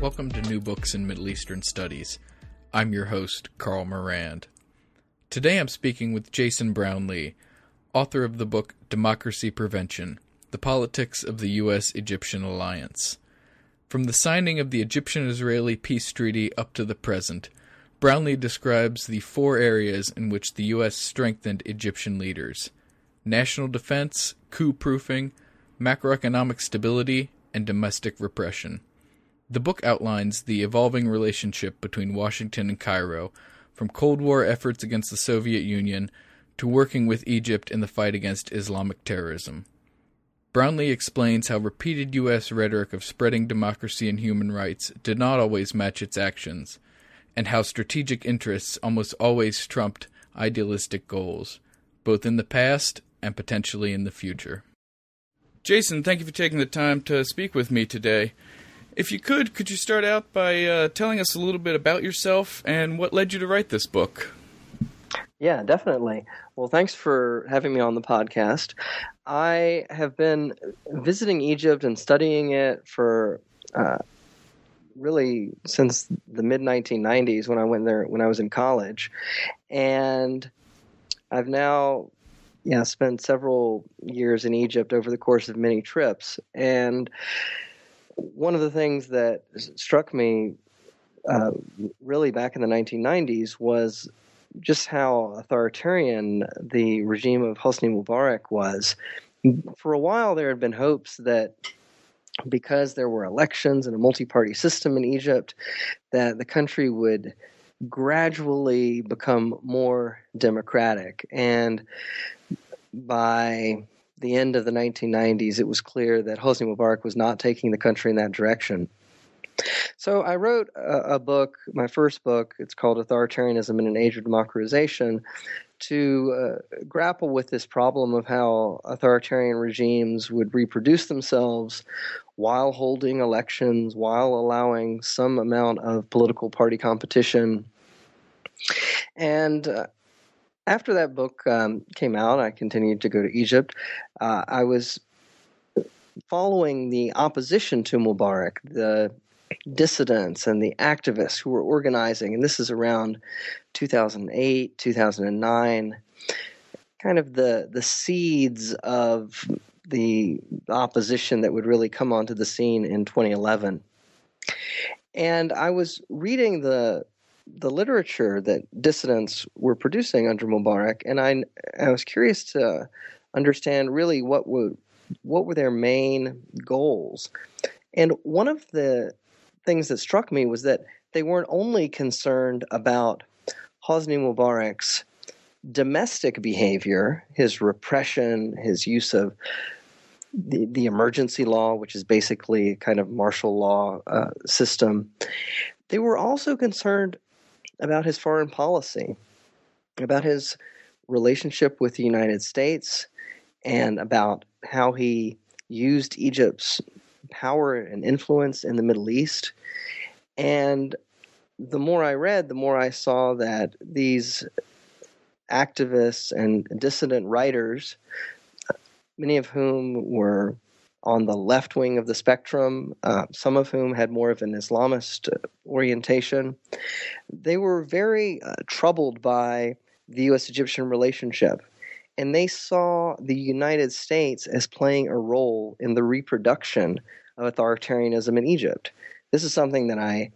Welcome to New Books in Middle Eastern Studies. I'm your host, Carl Morand. Today I'm speaking with Jason Brownlee, author of the book Democracy Prevention The Politics of the U.S. Egyptian Alliance. From the signing of the Egyptian Israeli peace treaty up to the present, Brownlee describes the four areas in which the U.S. strengthened Egyptian leaders national defense, coup proofing, macroeconomic stability, and domestic repression. The book outlines the evolving relationship between Washington and Cairo, from Cold War efforts against the Soviet Union to working with Egypt in the fight against Islamic terrorism. Brownlee explains how repeated U.S. rhetoric of spreading democracy and human rights did not always match its actions, and how strategic interests almost always trumped idealistic goals, both in the past and potentially in the future. Jason, thank you for taking the time to speak with me today. If you could, could you start out by uh, telling us a little bit about yourself and what led you to write this book? Yeah, definitely. Well, thanks for having me on the podcast. I have been visiting Egypt and studying it for uh, really since the mid 1990s when I went there when I was in college, and I've now yeah spent several years in Egypt over the course of many trips and one of the things that struck me uh, really back in the 1990s was just how authoritarian the regime of Hosni Mubarak was. For a while, there had been hopes that because there were elections and a multi-party system in Egypt, that the country would gradually become more democratic. And by the end of the 1990s, it was clear that Hosni Mubarak was not taking the country in that direction. So I wrote a, a, book, my first book. It's called Authoritarianism in an Age of Democratization, to uh, grapple with this problem of how authoritarian regimes would reproduce themselves while holding elections, while allowing some amount of political party competition. And uh, after that book um, came out, I continued to go to Egypt. Uh, I was following the opposition to Mubarak, the dissidents and the activists who were organizing, and this is around 2008, 2009, kind of the the seeds of the opposition that would really come onto the scene in 2011. And I was reading the the literature that dissidents were producing under Mubarak, and I I was curious to understand really what would what were their main goals. And one of the things that struck me was that they weren't only concerned about Hosni Mubarak's domestic behavior, his repression, his use of the, the emergency law, which is basically kind of martial law uh, system. They were also concerned about his foreign policy, about his relationship with the United States, and about how he used Egypt's power and influence in the Middle East. And the more I read, the more I saw that these activists and dissident writers, many of whom were on the left wing of the spectrum, uh, some of whom had more of an Islamist uh, orientation. They were very uh, troubled by the U.S. Egyptian relationship, and they saw the United States as playing a role in the reproduction of authoritarianism in Egypt. This is something that I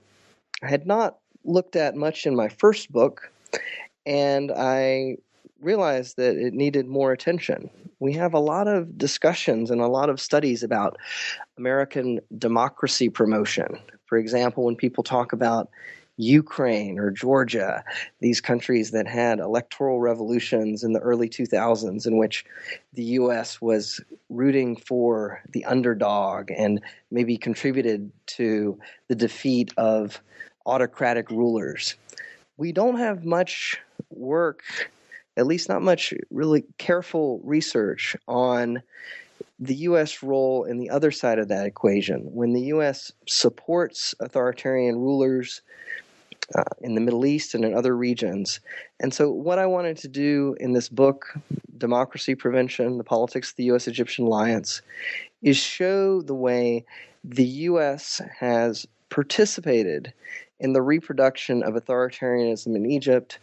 had not looked at much in my first book, and I realized that it needed more attention. We have a lot of discussions and a lot of studies about American democracy promotion. For example, when people talk about Ukraine or Georgia, these countries that had electoral revolutions in the early 2000s, in which the U.S. was rooting for the underdog and maybe contributed to the defeat of autocratic rulers. We don't have much work, at least not much really careful research on the U.S. role in the other side of that equation. When the U.S. supports authoritarian rulers uh, in the Middle East and in other regions. And so, what I wanted to do in this book, Democracy Prevention The Politics of the U.S. Egyptian Alliance, is show the way the U.S. has participated in the reproduction of authoritarianism in Egypt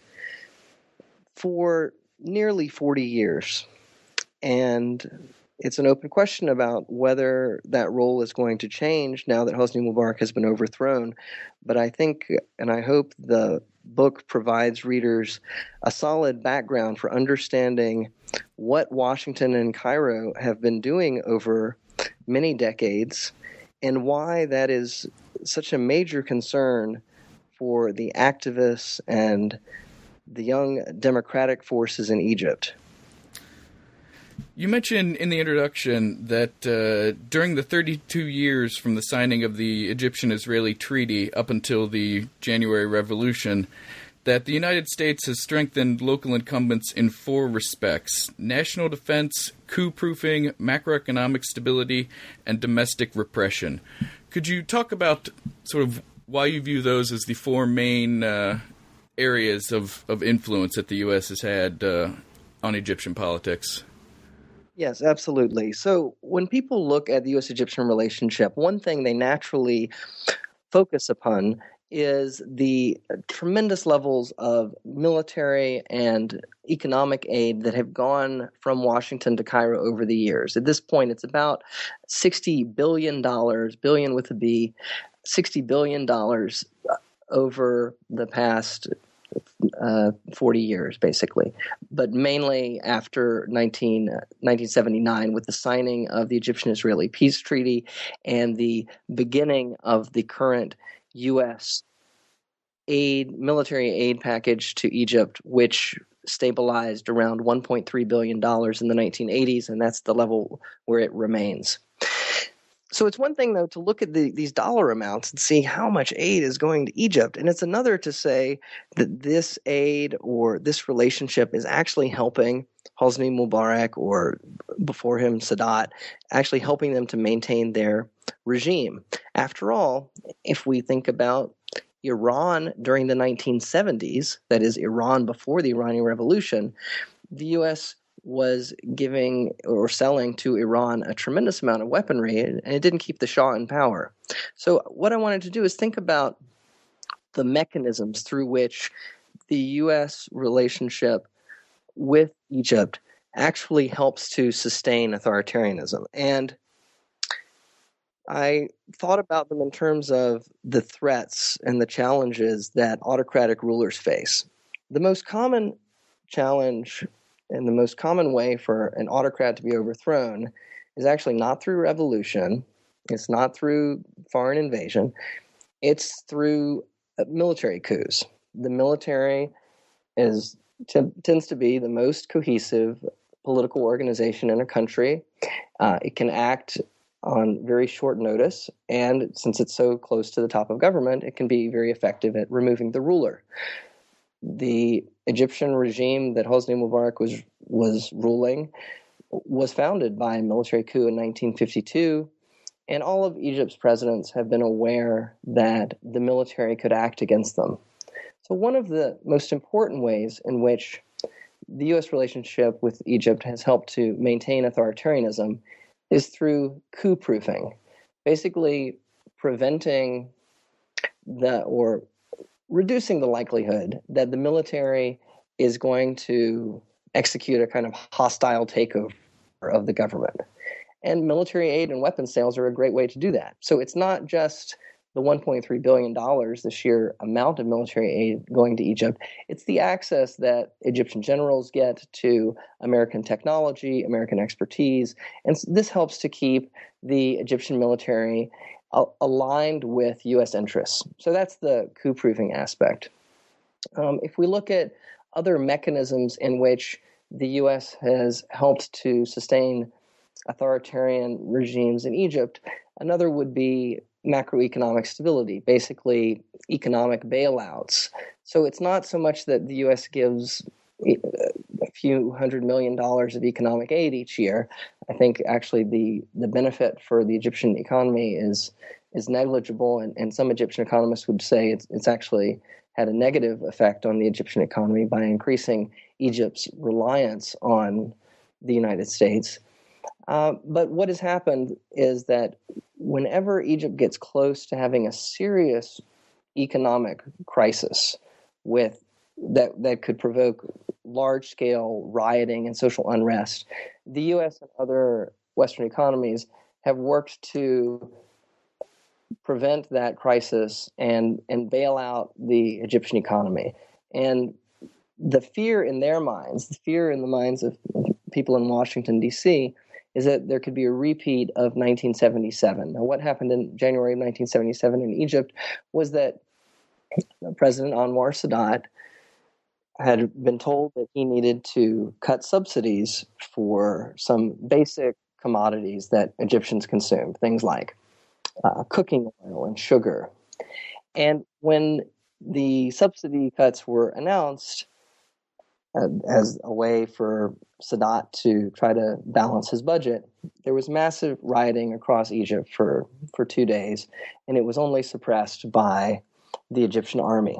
for nearly 40 years. And it's an open question about whether that role is going to change now that Hosni Mubarak has been overthrown. But I think and I hope the book provides readers a solid background for understanding what Washington and Cairo have been doing over many decades and why that is such a major concern for the activists and the young democratic forces in Egypt. You mentioned in the introduction that uh, during the 32 years from the signing of the Egyptian Israeli Treaty up until the January Revolution, that the United States has strengthened local incumbents in four respects national defense, coup proofing, macroeconomic stability, and domestic repression. Could you talk about sort of why you view those as the four main uh, areas of, of influence that the U.S. has had uh, on Egyptian politics? Yes, absolutely. So when people look at the US Egyptian relationship, one thing they naturally focus upon is the tremendous levels of military and economic aid that have gone from Washington to Cairo over the years. At this point, it's about $60 billion, billion with a B, $60 billion over the past uh, 40 years, basically, but mainly after 19, 1979 with the signing of the Egyptian Israeli Peace Treaty and the beginning of the current U.S. aid, military aid package to Egypt, which stabilized around $1.3 billion in the 1980s, and that's the level where it remains. So it's one thing though to look at the, these dollar amounts and see how much aid is going to Egypt, and it's another to say that this aid or this relationship is actually helping Hosni Mubarak or before him Sadat, actually helping them to maintain their regime. After all, if we think about Iran during the 1970s, that is Iran before the Iranian Revolution, the U.S was giving or selling to Iran a tremendous amount of weaponry, and it didn't keep the Shah in power. So, what I wanted to do is think about the mechanisms through which the U.S. relationship with Egypt actually helps to sustain authoritarianism. And I thought about them in terms of the threats and the challenges that autocratic rulers face. The most common challenge and the most common way for an autocrat to be overthrown is actually not through revolution, it's not through foreign invasion, it's through uh, military coups. The military is t- tends to be the most cohesive political organization in a country. Uh, it can act on very short notice, and since it's so close to the top of government, it can be very effective at removing the ruler the Egyptian regime that Hosni Mubarak was was ruling was founded by a military coup in 1952, and all of Egypt's presidents have been aware that the military could act against them. So, one of the most important ways in which the U.S. relationship with Egypt has helped to maintain authoritarianism is through coup proofing, basically preventing the or reducing the likelihood that the military is going to execute a kind of hostile takeover of the government. And military aid and weapons sales are a great way to do that. So it's not just the $1.3 billion, the sheer amount of military aid going to Egypt. It's the access that Egyptian generals get to American technology, American expertise. And this helps to keep the Egyptian military aligned with U.S. interests. So that's the coup proofing aspect. Um, if we look at other mechanisms in which the U.S. has helped to sustain authoritarian regimes in Egypt, another would be macroeconomic stability, basically economic bailouts. So it's not so much that the U.S. gives a few hundred million dollars of economic aid each year. I think actually the the benefit for the Egyptian economy is is negligible, and, and some Egyptian economists would say it's it's actually had a negative effect on the Egyptian economy by increasing Egypt's reliance on the United States. Uh, but what has happened is that whenever Egypt gets close to having a serious economic crisis with that that could provoke large scale rioting and social unrest, the U.S. and other Western economies have worked to prevent that crisis and and bail out the Egyptian economy. And the fear in their minds, the fear in the minds of people in Washington D.C. is that there could be a repeat of 1977. Now, what happened in January of 1977 in Egypt was that President Anwar Sadat had been told that he needed to cut subsidies for some basic commodities that Egyptians consumed, things like uh, cooking oil and sugar. And when the subsidy cuts were announced uh, as a way for Sadat to try to balance his budget, there was massive rioting across Egypt for, for two days, and it was only suppressed by the Egyptian army.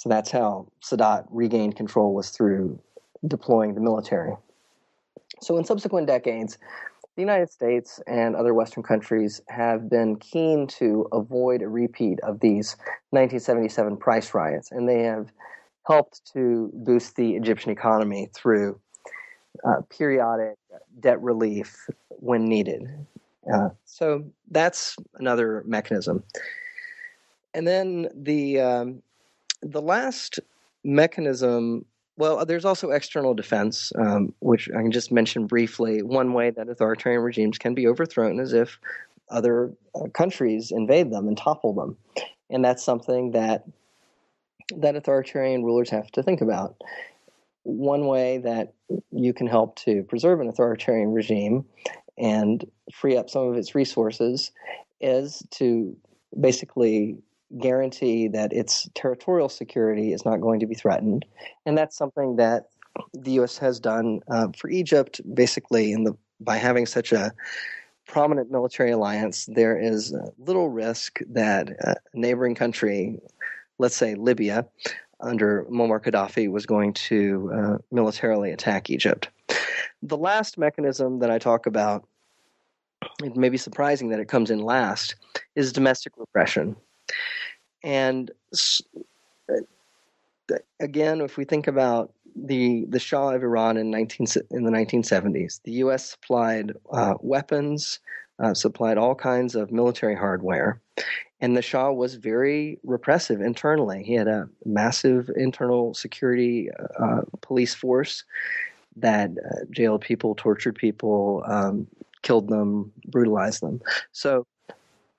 So that's how Sadat regained control was through deploying the military. So in subsequent decades, the United States and other Western countries have been keen to avoid a repeat of these 1977 price riots, and they have helped to boost the Egyptian economy through uh, periodic debt relief when needed. Uh, so that's another mechanism. And then the um, the last mechanism well, there's also external defense, um, which I can just mention briefly. One way that authoritarian regimes can be overthrown is if other uh, countries invade them and topple them, and that's something that that authoritarian rulers have to think about. One way that you can help to preserve an authoritarian regime and free up some of its resources is to basically guarantee that its territorial security is not going to be threatened, and that's something that the U.S. has done uh, for Egypt. Basically, in the by having such a prominent military alliance, there is little risk that a neighboring country, let's say Libya, under Muammar Gaddafi, was going to uh, militarily attack Egypt. The last mechanism that I talk about, it may be surprising that it comes in last, is domestic repression. And uh, again, if we think about the the Shah of Iran in 19 in the 1970s, the U.S. supplied uh, weapons, uh, supplied all kinds of military hardware, and the Shah was very repressive internally. He had a massive internal security uh, police force that uh, jailed people, tortured people, um, killed them, brutalized them. So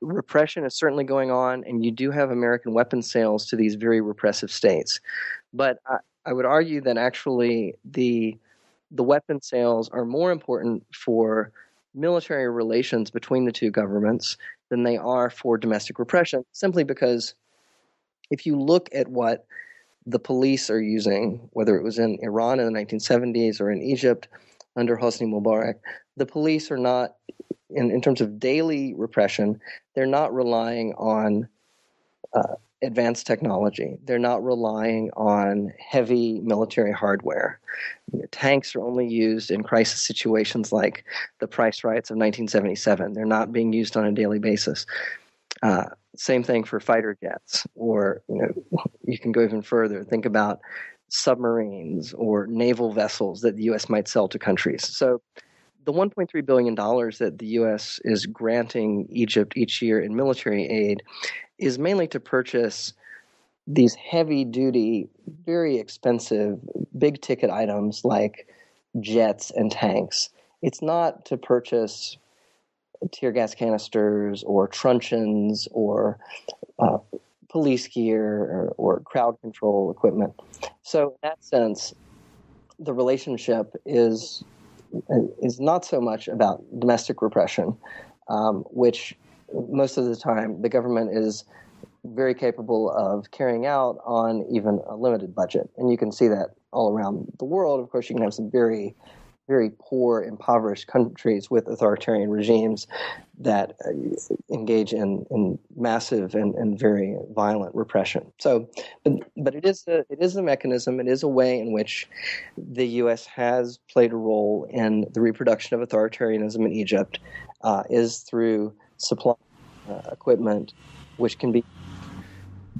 repression is certainly going on, and you do have American weapon sales to these very repressive states. But I, I would argue that actually the the weapon sales are more important for military relations between the two governments than they are for domestic repression, simply because if you look at what the police are using, whether it was in Iran in the 1970s or in Egypt under Hosni Mubarak, the police are not in, in terms of daily repression, they're not relying on uh, advanced technology. They're not relying on heavy military hardware. Tanks are only used in crisis situations like the price riots of 1977. They're not being used on a daily basis. Uh, same thing for fighter jets, or you know, you can go even further. Think about submarines or naval vessels that the U.S. might sell to countries. So the 1.3 billion dollars that the U.S. is granting Egypt each year in military aid is mainly to purchase these heavy duty, very expensive, big ticket items like jets and tanks. It's not to purchase tear gas canisters or truncheons or uh, police gear or, or, crowd control equipment. So, in that sense, the relationship is is not so much about domestic repression, um, which most of the time the government is very capable of carrying out on even a limited budget. And you can see that all around the world. Of course, you can have some very, very poor, impoverished countries with authoritarian regimes that uh, engage in, in massive and, and very violent repression. So, but, but it is a, it is a mechanism. It is a way in which the U.S. has played a role in the reproduction of authoritarianism in Egypt, uh, is through supply uh, equipment, which can be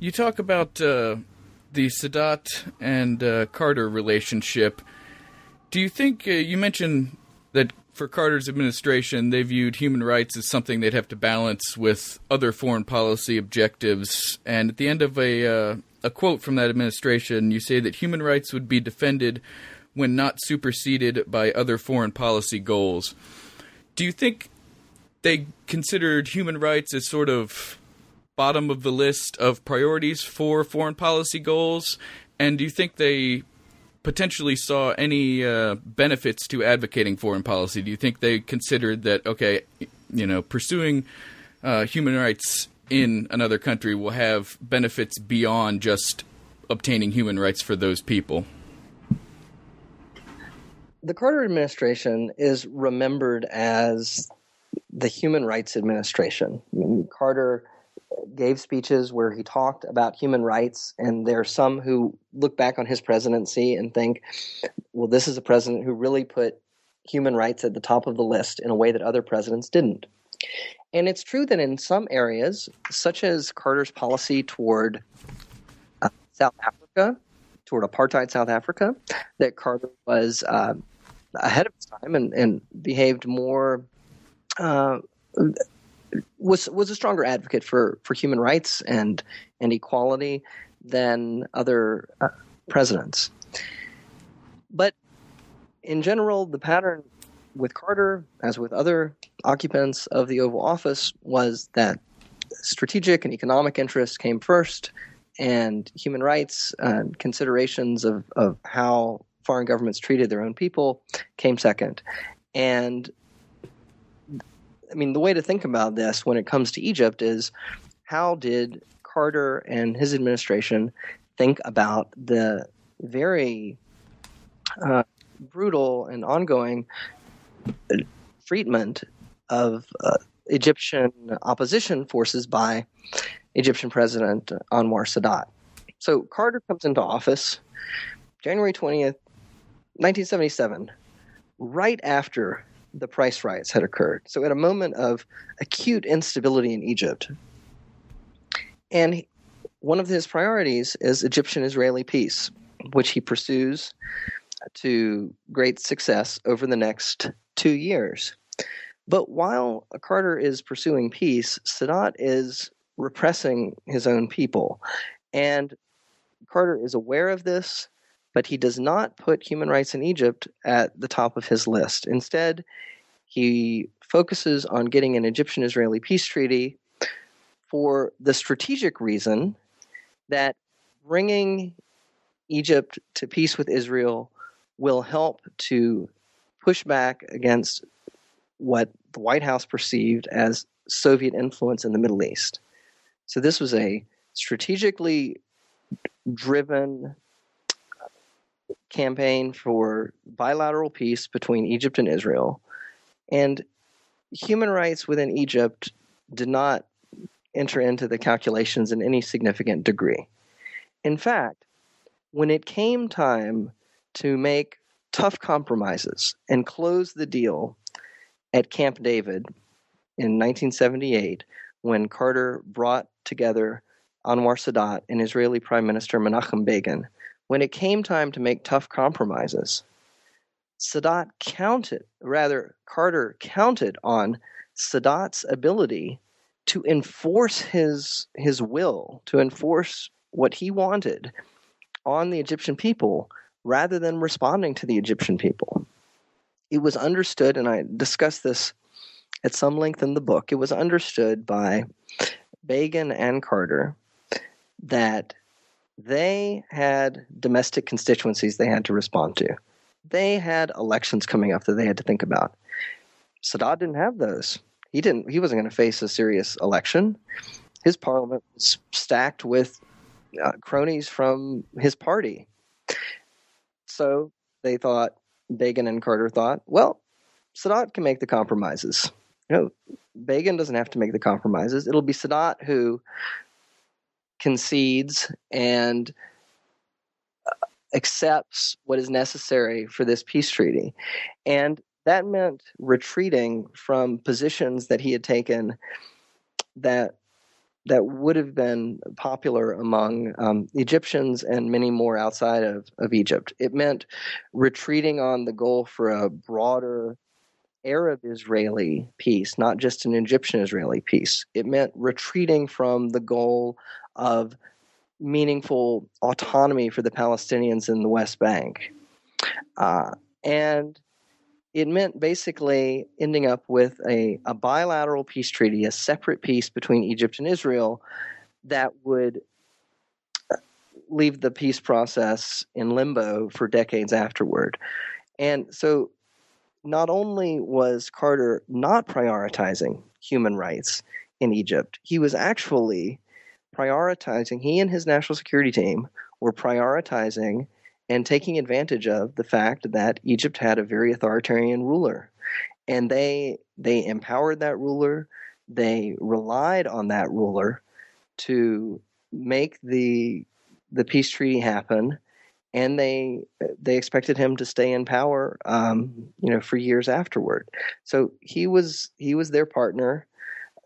you talk about uh, the Sadat and uh, Carter relationship. Do you think uh, you mentioned that for Carter's administration, they viewed human rights as something they'd have to balance with other foreign policy objectives? And at the end of a uh, a quote from that administration, you say that human rights would be defended when not superseded by other foreign policy goals. Do you think they considered human rights as sort of bottom of the list of priorities for foreign policy goals? And do you think they potentially saw any uh, benefits to advocating foreign policy? Do you think they considered that, okay, you know, pursuing uh, human rights in another country will have benefits beyond just obtaining human rights for those people? The Carter administration is remembered as the Human Rights Administration. I mean, Carter gave speeches where he talked about human rights, and there are some who look back on his presidency and think, well, this is a president who really put human rights at the top of the list in a way that other presidents didn't. And it's true that in some areas, such as Carter's policy toward uh, South Africa, toward apartheid South Africa, that Carter was uh, ahead of his time and, and behaved more uh, was was a stronger advocate for for human rights and and equality than other uh, presidents. But in general, the pattern with Carter, as with other occupants of the Oval Office, was that strategic and economic interests came first, and human rights and considerations of, of how foreign governments treated their own people came second. And I mean, the way to think about this when it comes to Egypt is how did Carter and his administration think about the very uh, brutal and ongoing treatment of uh, Egyptian opposition forces by Egyptian President Anwar Sadat. So Carter comes into office January 20th, 1977, right after the price riots had occurred. So, at a moment of acute instability in Egypt, and one of his priorities is Egyptian Israeli peace, which he pursues to great success over the next two years. But while Carter is pursuing peace, Sadat is repressing his own people. And Carter is aware of this but he does not put human rights in Egypt at the top of his list. Instead, he focuses on getting an Egyptian Israeli peace treaty for the strategic reason that bringing Egypt to peace with Israel will help to push back against what the White House perceived as Soviet influence in the Middle East. So this was a strategically driven campaign for bilateral peace between Egypt and Israel. And human rights within Egypt did not enter into the calculations in any significant degree. In fact, when it came time to make tough compromises and close the deal at Camp David in 1978, when Carter brought together Anwar Sadat and Israeli Prime Minister Menachem Begin when it came time to make tough compromises, Sadat counted, rather, Carter counted on Sadat's ability to enforce his his will, to enforce what he wanted on the Egyptian people rather than responding to the Egyptian people. It was understood, and I discussed this at some length in the book, it was understood by Begin and Carter that they had domestic constituencies they had to respond to. They had elections coming up that they had to think about. Sadat didn't have those. He didn't. He wasn't going to face a serious election. His parliament was stacked with uh, cronies from his party. So they thought, Begin and Carter thought, well, Sadat can make the compromises. You know, Begin doesn't have to make the compromises. It'll be Sadat who concedes and uh, accepts what is necessary for this peace treaty. And that meant retreating from positions that he had taken that that would have been popular among um, Egyptians and many more outside of, of Egypt. It meant retreating on the goal for a broader Arab Israeli peace, not just an Egyptian Israeli peace. It meant retreating from the goal of meaningful autonomy for the Palestinians in the West Bank. Uh, and it meant basically ending up with a, a bilateral peace treaty, a separate peace between Egypt and Israel that would leave the peace process in limbo for decades afterward. And so not only was Carter not prioritizing human rights in Egypt, he was actually prioritizing, he and his national security team were prioritizing and taking advantage of the fact that Egypt had a very authoritarian ruler. And they they empowered that ruler, they relied on that ruler to make the the peace treaty happen. And they they expected him to stay in power um, you know for years afterward. So he was he was their partner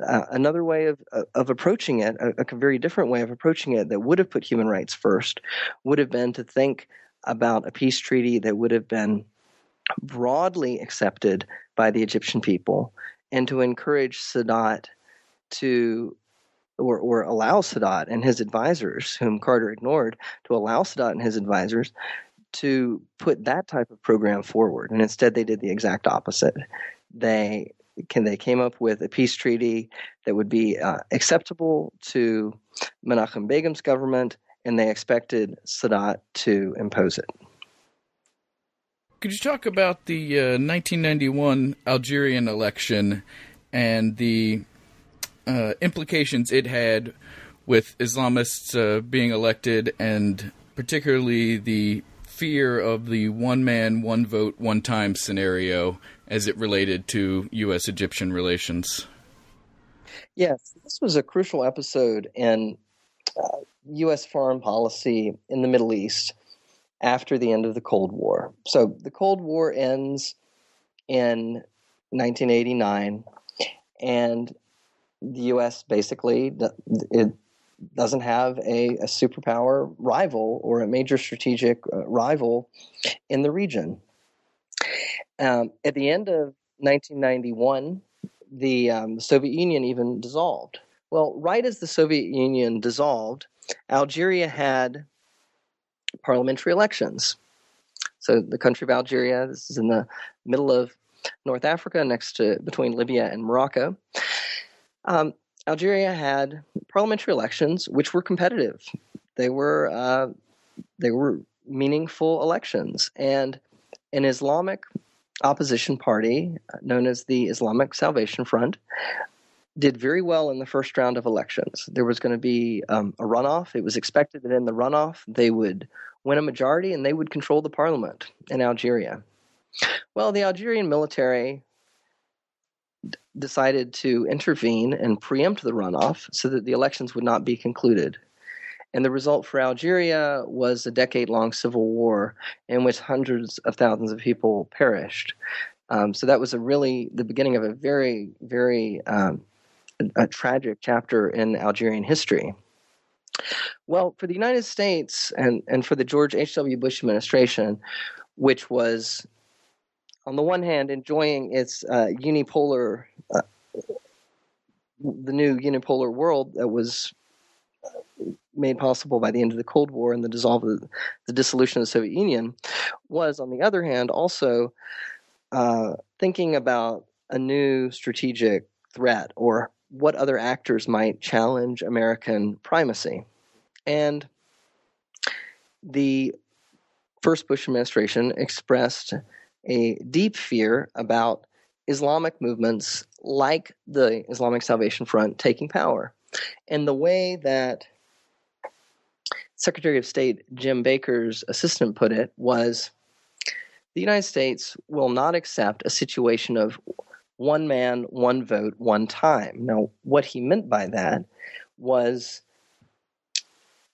uh, another way of of approaching it a, a, very different way of approaching it that would have put human rights first would have been to think about a peace treaty that would have been broadly accepted by the Egyptian people and to encourage Sadat to or, or allow Sadat and his advisors, whom Carter ignored, to allow Sadat and his advisors to put that type of program forward. And instead, they did the exact opposite. They can they came up with a peace treaty that would be uh, acceptable to Menachem Begin's government, and they expected Sadat to impose it. Could you talk about the uh, 1991 Algerian election and the uh, implications it had with Islamists uh, being elected, and particularly the fear of the one man, one vote, one time scenario as it related to U.S. Egyptian relations. Yes, this was a crucial episode in uh, U.S. foreign policy in the Middle East after the end of the Cold War. So the Cold War ends in 1989, and the U.S. basically it doesn't have a, a superpower rival or a major strategic uh, rival in the region. Um, at the end of 1991, the um, Soviet Union even dissolved. Well, right as the Soviet Union dissolved, Algeria had parliamentary elections. So the country of Algeria, this is in the middle of North Africa, next to between Libya and Morocco. Um, Algeria had parliamentary elections, which were competitive. They were uh, they were meaningful elections, and an Islamic opposition party known as the Islamic Salvation Front did very well in the first round of elections. There was going to be um, a runoff. It was expected that in the runoff they would win a majority and they would control the parliament in Algeria. Well, the Algerian military decided to intervene and preempt the runoff so that the elections would not be concluded. And the result for Algeria was a decade long civil war in which hundreds of thousands of people perished. Um, so that was a really the beginning of a very, very um, a, a tragic chapter in Algerian history. Well, for the United States and, and for the George H.W. Bush administration, which was on the one hand, enjoying its uh, unipolar, uh, the new unipolar world that was made possible by the end of the Cold War and the dissolve the dissolution of the Soviet Union, was on the other hand also uh, thinking about a new strategic threat or what other actors might challenge American primacy. And the first Bush administration expressed a deep fear about Islamic movements like the Islamic Salvation Front taking power. And the way that Secretary of State Jim Baker's assistant put it was the United States will not accept a situation of one man, one vote, one time. Now, what he meant by that was,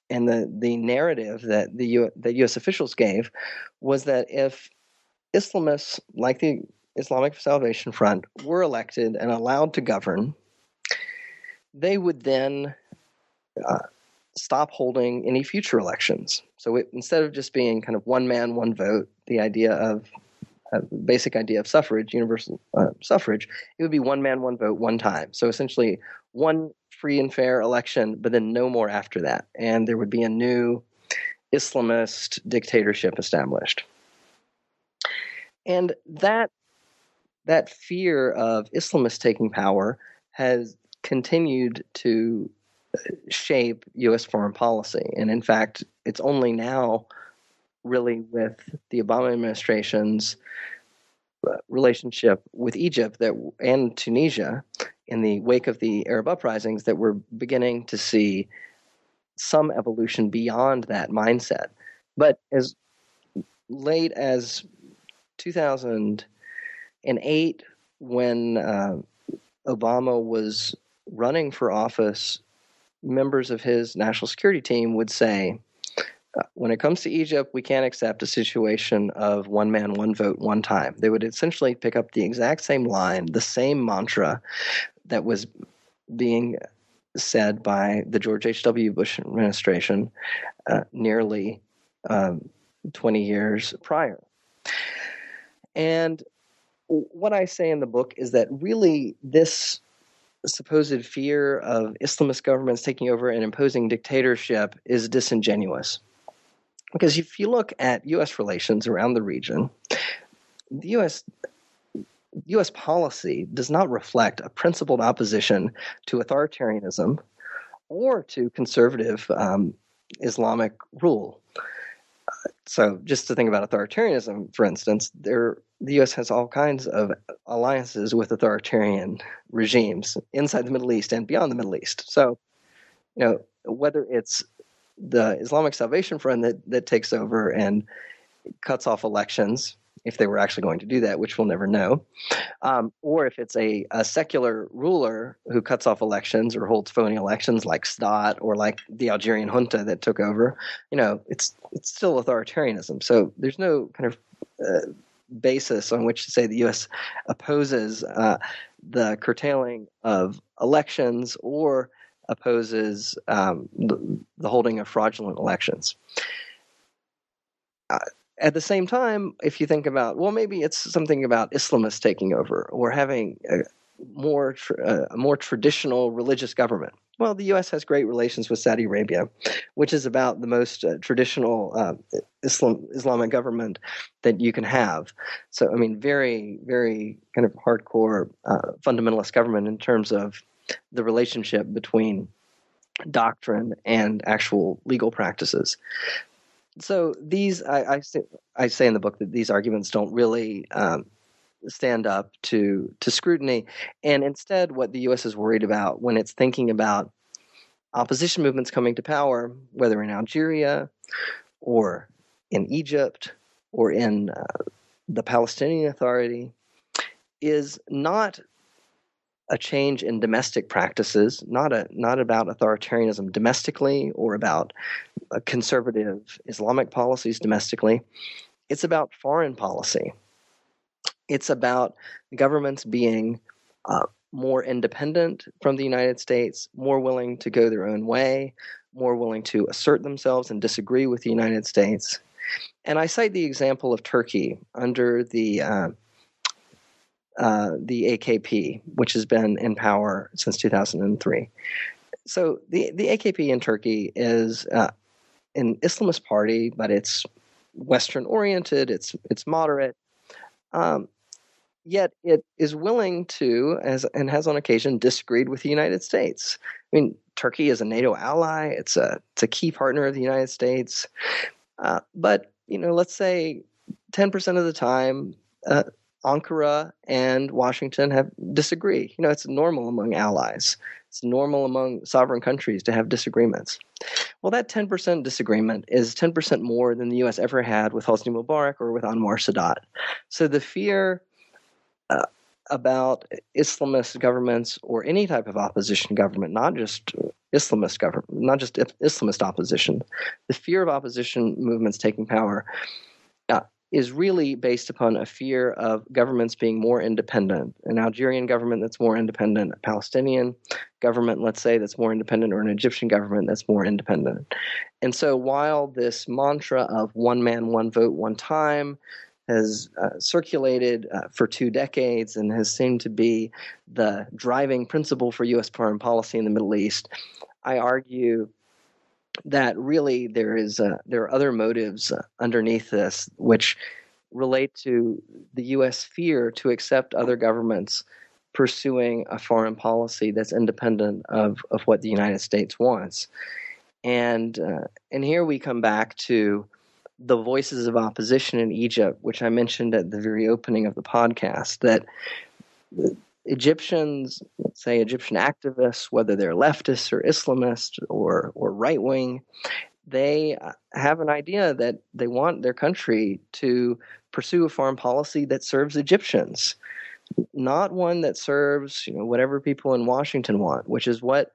and the, the narrative that the U, that U.S. officials gave was that if Islamists like the Islamic Salvation Front were elected and allowed to govern, they would then uh, stop holding any future elections. So it, instead of just being kind of one man, one vote, the idea of uh, basic idea of suffrage, universal uh, suffrage, it would be one man, one vote, one time. So essentially, one free and fair election, but then no more after that, and there would be a new Islamist dictatorship established. And that that fear of Islamists taking power has continued to shape U.S. foreign policy. And in fact, it's only now, really, with the Obama administration's uh, relationship with Egypt that and Tunisia in the wake of the Arab uprisings that we're beginning to see some evolution beyond that mindset. But as late as 2008, when uh, Obama was running for office, members of his national security team would say, uh, when it comes to Egypt, we can't accept a situation of one man, one vote, one time. They would essentially pick up the exact same line, the same mantra that was being said by the George H.W. Bush administration uh, nearly um, 20 years prior. And what I say in the book is that really this supposed fear of Islamist governments taking over and imposing dictatorship is disingenuous. Because if you look at U.S. relations around the region, the U.S. U.S. policy does not reflect a principled opposition to authoritarianism or to conservative um, Islamic rule so just to think about authoritarianism, for instance, there the U.S. has all kinds of alliances with authoritarian regimes inside the Middle East and beyond the Middle East. So, you know, whether it's the Islamic Salvation Front that, that takes over and cuts off elections, if they were actually going to do that, which we'll never know, um, or if it's a, a, secular ruler who cuts off elections or holds phony elections, like Sadat or like the Algerian junta that took over, you know, it's it's still authoritarianism. So there's no kind of uh, basis on which to say the U.S. opposes uh, the curtailing of elections or opposes um, the, the, holding of fraudulent elections. Uh, at the same time, if you think about, well, maybe it's something about Islamists taking over or having more uh, a more traditional religious government. Well, the U.S. has great relations with Saudi Arabia, which is about the most uh, traditional uh, Islam Islamic government that you can have. So, I mean, very, very kind of hardcore uh, fundamentalist government in terms of the relationship between doctrine and actual legal practices so these I, I, say, I say in the book that these arguments don't really um, stand up to to scrutiny, and instead, what the U.S. is worried about when it's thinking about opposition movements coming to power, whether in Algeria or in Egypt or in uh, the Palestinian Authority, is not a change in domestic practices, not a not about authoritarianism domestically or about conservative Islamic policies domestically. It's about foreign policy. It's about governments being uh, more independent from the United States, more willing to go their own way, more willing to assert themselves and disagree with the United States. And I cite the example of Turkey under the uh, uh, the AKP, which has been in power since 2003. So the the AKP in Turkey is uh, an Islamist party, but it's Western oriented. It's it's moderate, um, yet it is willing to, as and has on occasion disagreed with the United States. I mean, Turkey is a NATO ally; it's a it's a key partner of the United States. Uh, but you know, let's say ten percent of the time, uh, Ankara and Washington have disagree. You know, it's normal among allies. It's normal among sovereign countries to have disagreements. Well, that 10% disagreement is 10% more than the U.S. ever had with Hosni Mubarak or with Anwar Sadat. So the fear uh, about Islamist governments or any type of opposition government, not just Islamist government, not just Islamist opposition, the fear of opposition movements taking power uh, is really based upon a fear of governments being more independent. An Algerian government that's more independent, a Palestinian government, let's say, that's more independent, or an Egyptian government that's more independent. And so while this mantra of one man, one vote, one time has uh, circulated uh, for two decades and has seemed to be the driving principle for U.S. foreign policy in the Middle East, I argue that really there is uh, there are other motives uh, underneath this which relate to the U.S. fear to accept other governments pursuing a foreign policy that's independent of, of what the United States wants. And uh, and here we come back to the voices of opposition in Egypt, which I mentioned at the very opening of the podcast, that Egyptians, say Egyptian activists, whether they're leftists or Islamists or, or right wing, they have an idea that they want their country to pursue a foreign policy that serves Egyptians, not one that serves you know whatever people in Washington want, which is what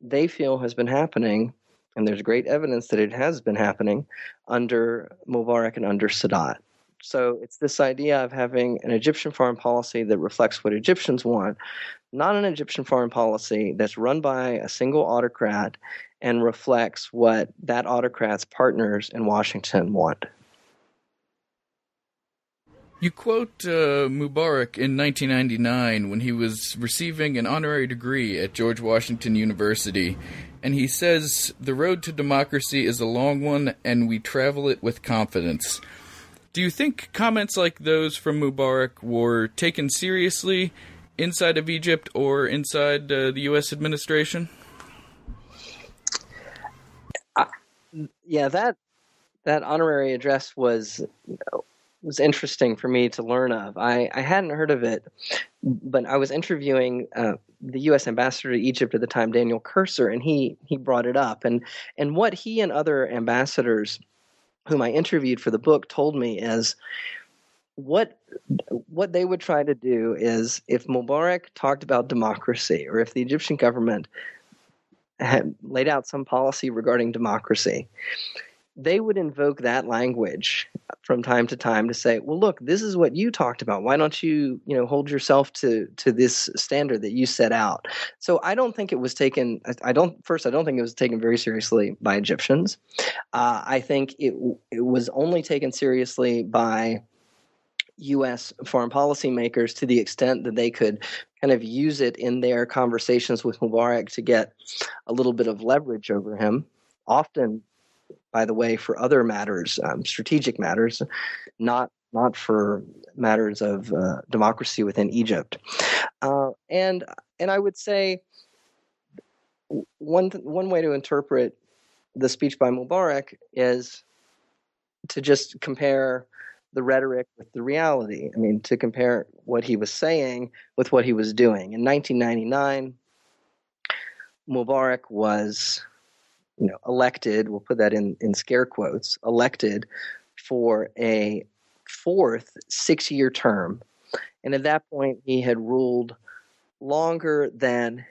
they feel has been happening, and there's great evidence that it has been happening under Mubarak and under Sadat. So it's this idea of having an Egyptian foreign policy that reflects what Egyptians want, not an Egyptian foreign policy that's run by a single autocrat and reflects what that autocrat's partners in Washington want. You quote uh, Mubarak in 1999 when he was receiving an honorary degree at George Washington University, and he says, The road to democracy is a long one, and we travel it with confidence. Do you think comments like those from Mubarak were taken seriously inside of Egypt or inside uh, the U.S. administration? Uh, yeah, that that honorary address was was interesting for me to learn of. I, I hadn't heard of it, but I was interviewing uh, the U.S. ambassador to Egypt at the time, Daniel Kurtzer, and he he brought it up. and And what he and other ambassadors whom I interviewed for the book told me is what what they would try to do is if Mubarak talked about democracy or if the Egyptian government had laid out some policy regarding democracy, they would invoke that language from time to time to say, "Well, look, this is what you talked about. Why don't you, you know, hold yourself to to this standard that you set out?" So I don't think it was taken. I don't first. I don't think it was taken very seriously by Egyptians. Uh, I think it it was only taken seriously by U.S. foreign policy makers to the extent that they could kind of use it in their conversations with Mubarak to get a little bit of leverage over him. Often by the way, for other matters, um, strategic matters, not not for matters of uh, democracy within Egypt. Uh, and and I would say one one way to interpret the speech by Mubarak is to just compare the rhetoric with the reality. I mean, to compare what he was saying with what he was doing. In 1999, Mubarak was you know, elected, we'll put that in, in scare quotes, elected for a fourth six year term. And at that point, he had ruled longer than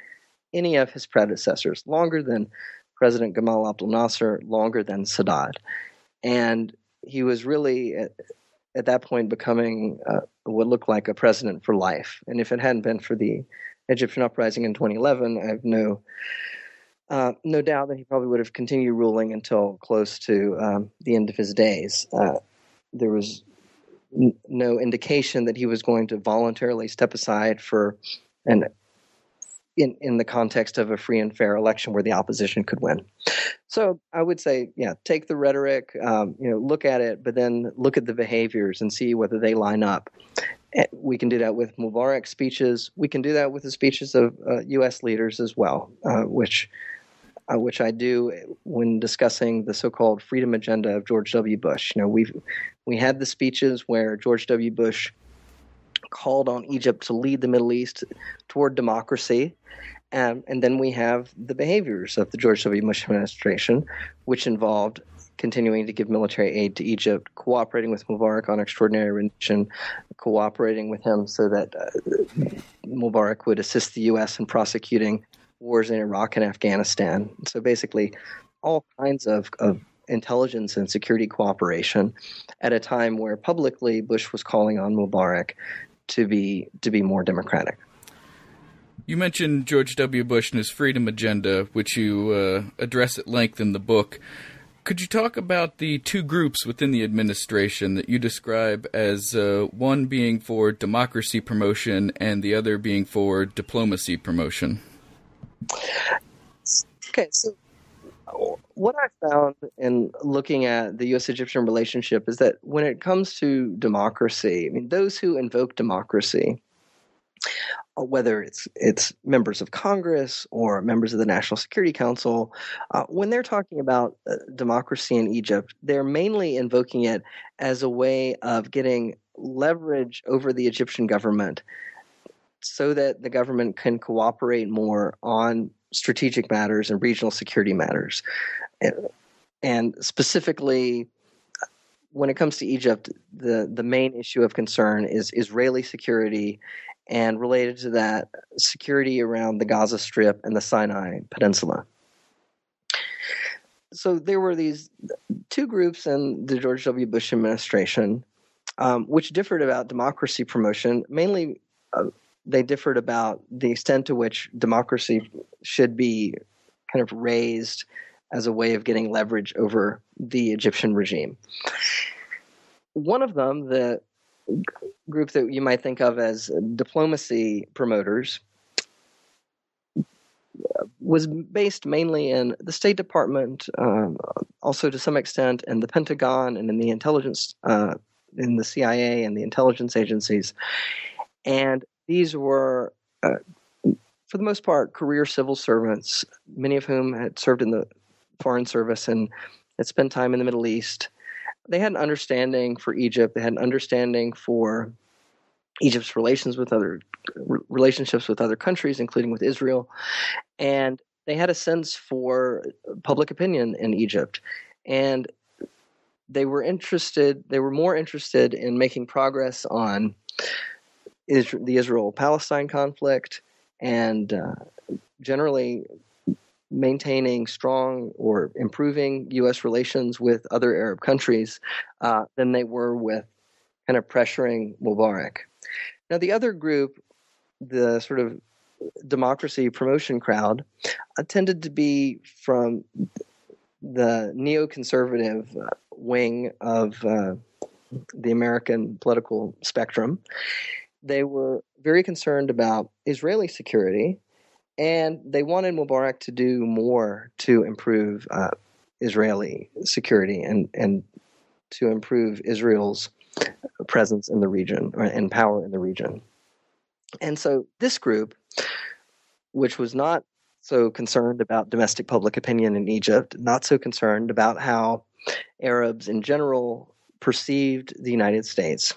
any of his predecessors, longer than President Gamal Abdel Nasser, longer than Sadat. And he was really, at, at that point, becoming uh, what looked like a president for life. And if it hadn't been for the Egyptian uprising in 2011, I have no uh, no doubt that he probably would have continued ruling until close to um, the end of his days. Uh, there was n- no indication that he was going to voluntarily step aside for an in in the context of a free and fair election where the opposition could win. So I would say, yeah, take the rhetoric, um, you know, look at it, but then look at the behaviors and see whether they line up. Eh, we can do that with Mubarak speeches. We can do that with the speeches of uh, U.S. leaders as well, uh, which uh, which I do when discussing the so-called freedom agenda of George W. Bush. You know, we we had the speeches where George W. Bush called on Egypt to lead the Middle East toward democracy. Um, and then we have the behaviors of the George W. Bush administration, which involved continuing to give military aid to Egypt, cooperating with Mubarak on extraordinary rendition, cooperating with him so that uh, Mubarak would assist the U.S. in prosecuting wars in Iraq and Afghanistan. So basically, all kinds of, of intelligence and security cooperation at a time where publicly Bush was calling on Mubarak to be to be more democratic. You mentioned George W. Bush and his freedom agenda, which you uh, address at length in the book. Could you talk about the two groups within the administration that you describe as uh, one being for democracy promotion and the other being for diplomacy promotion? Okay, so what I found in looking at the U.S. Egyptian relationship is that when it comes to democracy, I mean, those who invoke democracy, uh, whether it's it's members of Congress or members of the National Security Council, uh, when they're talking about uh, democracy in Egypt, they're mainly invoking it as a way of getting leverage over the Egyptian government so that the government can cooperate more on strategic matters and regional security matters. And specifically, when it comes to Egypt, the, the main issue of concern is Israeli security and related to that, security around the Gaza Strip and the Sinai Peninsula. So there were these two groups in the George W. Bush administration um, which differed about democracy promotion, mainly uh, they differed about the extent to which democracy should be kind of raised as a way of getting leverage over the Egyptian regime. One of them, the group that you might think of as diplomacy promoters, was based mainly in the State Department, um, also to some extent in the Pentagon and in the intelligence, uh, in the CIA and the intelligence agencies. And these were, uh, for the most part, career civil servants, many of whom had served in the Foreign Service and had spent time in the Middle East. They had an understanding for Egypt. They had an understanding for Egypt's relations with other relationships with other countries, including with Israel, and they had a sense for public opinion in Egypt, and they were interested. They were more interested in making progress on the Israel Palestine conflict and uh, generally maintaining strong or improving U.S. relations with other Arab countries uh, than they were with kind of pressuring Mubarak. Now, the other group, the sort of democracy promotion crowd, uh, tended to be from the neoconservative uh, wing of uh, the American political spectrum they were very concerned about Israeli security, and they wanted Mubarak to do more to improve uh, Israeli security and and to improve Israel's presence in the region and power in the region. And so this group, which was not so concerned about domestic public opinion in Egypt, not so concerned about how Arabs in general perceived the United States,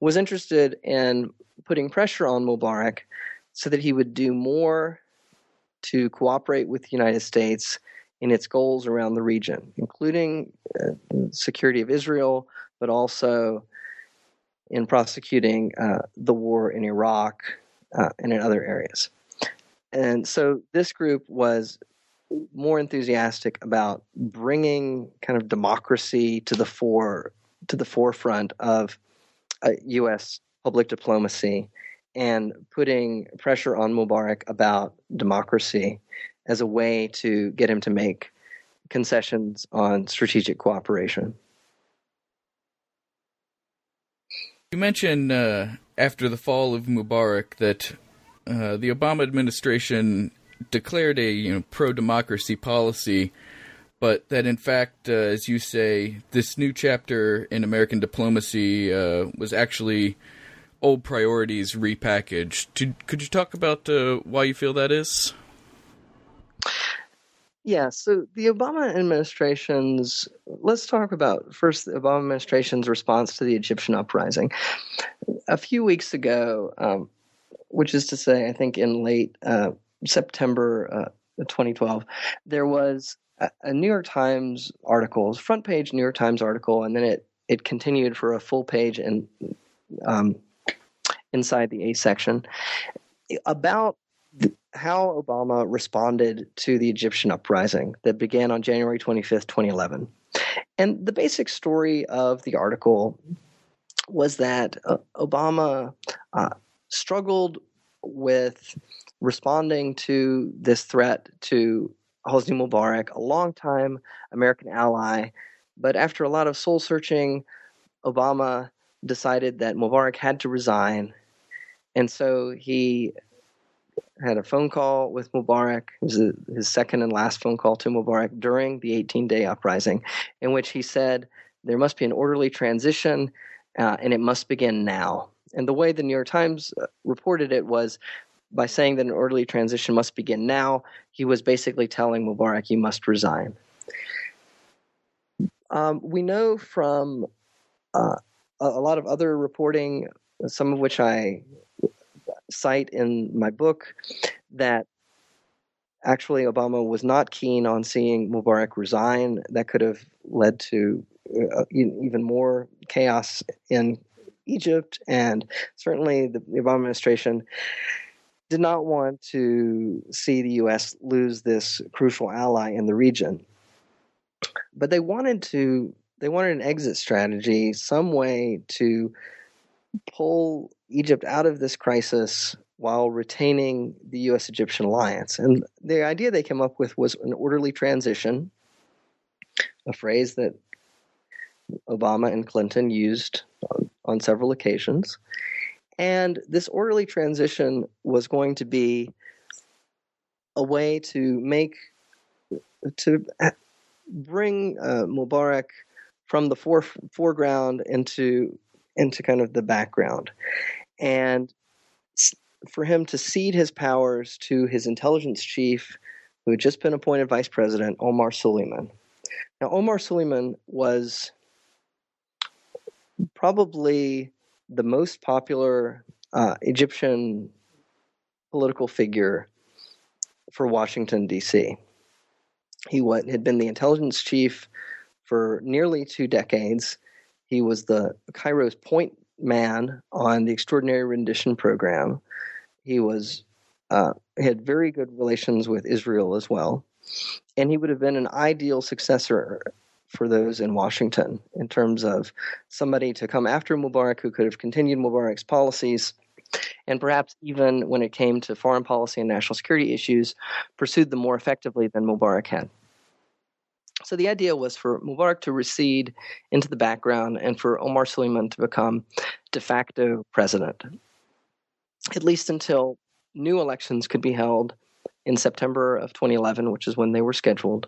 was interested in putting pressure on Mubarak so that he would do more to cooperate with the United States in its goals around the region, including uh, security of Israel, but also in prosecuting uh, the war in Iraq uh, and in other areas. And so this group was more enthusiastic about bringing kind of democracy to the fore to the forefront of U.S. Public diplomacy and putting pressure on Mubarak about democracy as a way to get him to make concessions on strategic cooperation. You mentioned uh, after the fall of Mubarak that uh, the Obama administration declared a you know, pro democracy policy but that in fact, uh, as you say, this new chapter in American diplomacy uh, was actually old priorities repackaged. Could you talk about uh, why you feel that is? Yeah, so the Obama administration's, let's talk about first the Obama administration's response to the Egyptian uprising. A few weeks ago, um, which is to say, I think in late uh, September uh, 2012, there was a, a, New York Times article, front page New York Times article, and then it, it continued for a full page and um, inside the A section about how Obama responded to the Egyptian uprising that began on January 25th, 2011. And the basic story of the article was that uh, Obama uh, struggled with responding to this threat to Hosni Mubarak, a longtime American ally. But after a lot of soul searching, Obama decided that Mubarak had to resign. And so he had a phone call with Mubarak. It was his second and last phone call to Mubarak during the 18 day uprising, in which he said there must be an orderly transition uh, and it must begin now. And the way the New York Times uh, reported it was by saying that an orderly transition must begin now, he was basically telling Mubarak, you must resign. Um, we know from uh, a lot of other reporting, some of which I cite in my book that actually Obama was not keen on seeing Mubarak resign. That could have led to uh, even more chaos in Egypt, and certainly the, the Obama administration did not want to see the U.S. lose this crucial ally in the region. But they wanted to they wanted an exit strategy, some way to pull Egypt out of this crisis while retaining the U.S. Egyptian alliance. And the idea they came up with was an orderly transition, a phrase that Obama and Clinton used on, several occasions. And this orderly transition was going to be a way to make, to bring uh, Mubarak from the fore, foreground into into kind of the background. And for him to cede his powers to his intelligence chief, who had just been appointed vice president, Omar Suleiman. Now, Omar Suleiman was probably the most popular uh, Egyptian political figure for Washington, D.C. He had been the intelligence chief for nearly two decades. He was the Cairo's point man on the Extraordinary Rendition program. He was uh, had very good relations with Israel as well, and he would have been an ideal successor for those in Washington in terms of somebody to come after Mubarak who could have continued Mubarak's policies and perhaps even when it came to foreign policy and national security issues, pursued them more effectively than Mubarak had. So the idea was for Mubarak to recede into the background and for Omar Suleiman to become de facto president, at least until new elections could be held in September of 2011, which is when they were scheduled,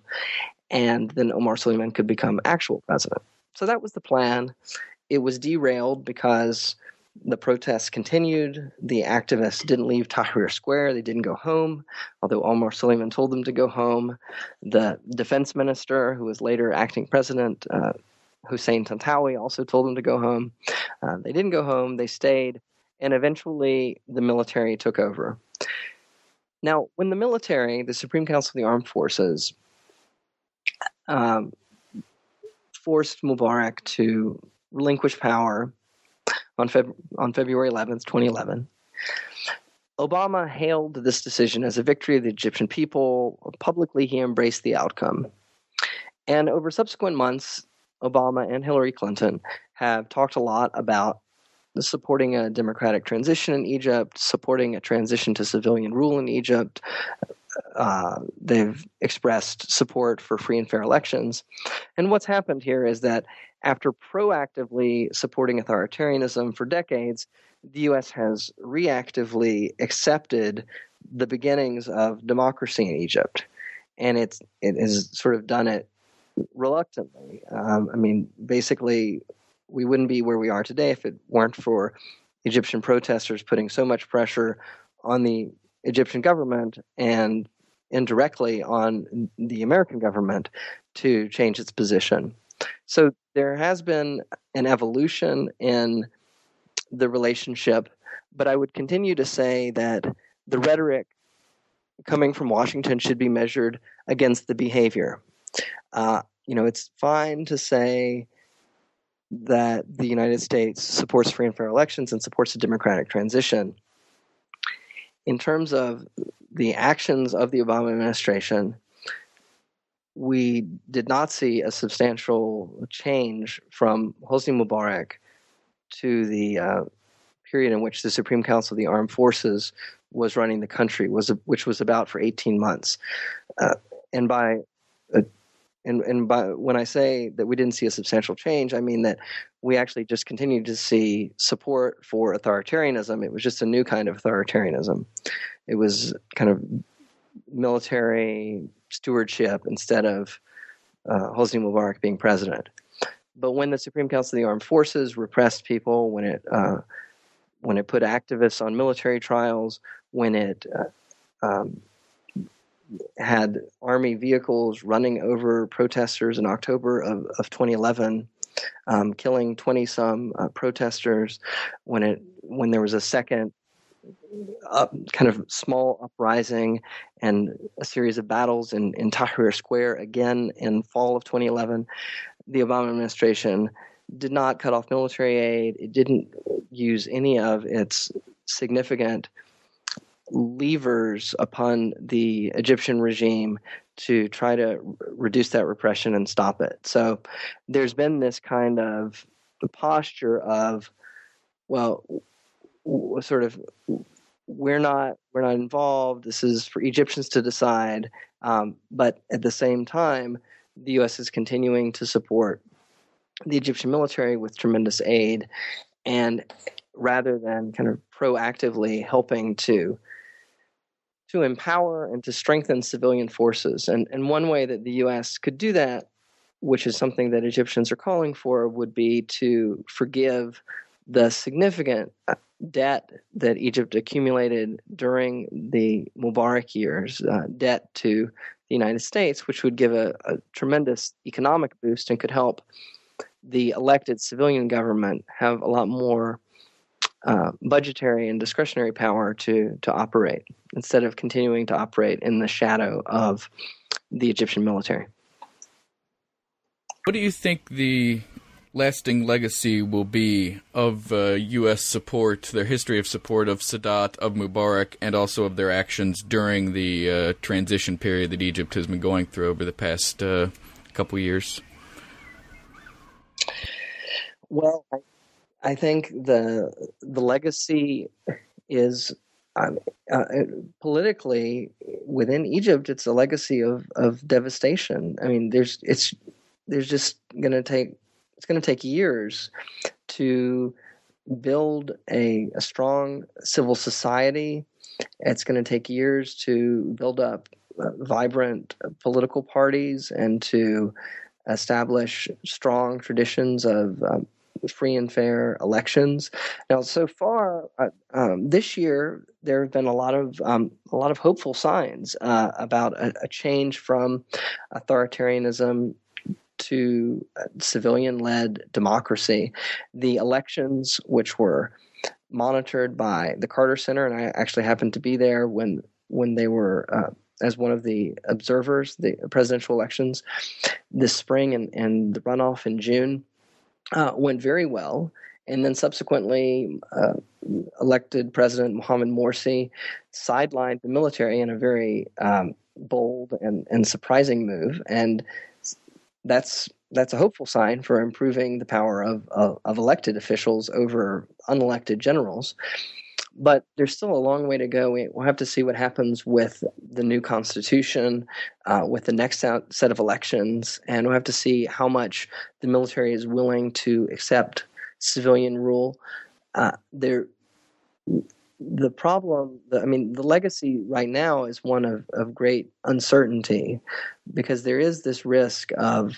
and then Omar Suleiman could become actual president. So that was the plan. It was derailed because the protests continued. The activists didn't leave Tahrir Square. They didn't go home, although Omar Suleiman told them to go home. The defense minister, who was later acting president, uh, Hussein Tantawi, also told them to go home. Uh, they didn't go home. They stayed. And eventually, the military took over. Now, when the military, the Supreme Council of the Armed Forces, um, forced Mubarak to relinquish power on, Feb- on February 11th, 2011. Obama hailed this decision as a victory of the Egyptian people. Publicly, he embraced the outcome. And over subsequent months, Obama and Hillary Clinton have talked a lot about supporting a democratic transition in Egypt, supporting a transition to civilian rule in Egypt. Uh, they've expressed support for free and fair elections. And what's happened here is that after proactively supporting authoritarianism for decades, the U.S. has reactively accepted the beginnings of democracy in Egypt, and it's it has sort of done it reluctantly. Um, I mean, basically, we wouldn't be where we are today if it weren't for Egyptian protesters putting so much pressure on the Egyptian government and indirectly on the American government to change its position. So there has been an evolution in the relationship, but I would continue to say that the rhetoric coming from Washington should be measured against the behavior. Uh, you know, it's fine to say that the United States supports free and fair elections and supports a democratic transition. In terms of the actions of the Obama administration, we did not see a substantial change from Hosni Mubarak to the uh, period in which the Supreme Council of the Armed Forces was running the country, was which was about for 18 months. Uh, and by uh, and and by when I say that we didn't see a substantial change, I mean that we actually just continued to see support for authoritarianism. It was just a new kind of authoritarianism. It was kind of military stewardship instead of uh, Hosni Mubarak being president. But when the Supreme Council of the Armed Forces repressed people, when it uh, when it put activists on military trials, when it uh, um, had army vehicles running over protesters in October of, of 2011, um, killing 20 some uh, protesters, when it when there was a second up, kind of small uprising and a series of battles in, in Tahrir Square again in fall of 2011, the Obama administration did not cut off military aid. It didn't use any of its significant levers upon the Egyptian regime to try to reduce that repression and stop it. So there's been this kind of the posture of, well, sort of we're not we're not involved. This is for Egyptians to decide. Um, but at the same time, the U.S. is continuing to support the Egyptian military with tremendous aid, and rather than kind of proactively helping to to empower and to strengthen civilian forces, and and one way that the U.S. could do that, which is something that Egyptians are calling for, would be to forgive the significant uh, debt that Egypt accumulated during the Mubarak years, uh, debt to the United States, which would give a, a, tremendous economic boost and could help the elected civilian government have a lot more uh, budgetary and discretionary power to to operate instead of continuing to operate in the shadow of the Egyptian military. What do you think the lasting legacy will be of uh, U.S. support, their history of support of Sadat, of Mubarak, and also of their actions during the uh, transition period that Egypt has been going through over the past uh, couple years? Well, I, I, think the the legacy is um, uh, politically within Egypt. It's a legacy of of devastation. I mean, there's it's there's just going to take it's going to take years to build a, a strong civil society. It's going to take years to build up uh, vibrant political parties and to establish strong traditions of um, free and fair elections. Now, so far uh, um, this year, there have been a lot of um, a lot of hopeful signs uh, about a, a, change from authoritarianism to civilian led democracy. The elections, which were monitored by the Carter Center, and I actually happened to be there when when they were uh, as one of the observers, the presidential elections this spring and, and the runoff in June uh, went very well. And then subsequently, uh, elected President Mohamed Morsi sidelined the military in a very um, bold and, and surprising move. And that's that's a hopeful sign for improving the power of, of, of elected officials over unelected generals. But there's still a long way to go. We'll have to see what happens with the new constitution, uh, with the next set of elections, and we'll have to see how much the military is willing to accept civilian rule. Uh, there, the problem, I mean, the legacy right now is one of, of great uncertainty because there is this risk of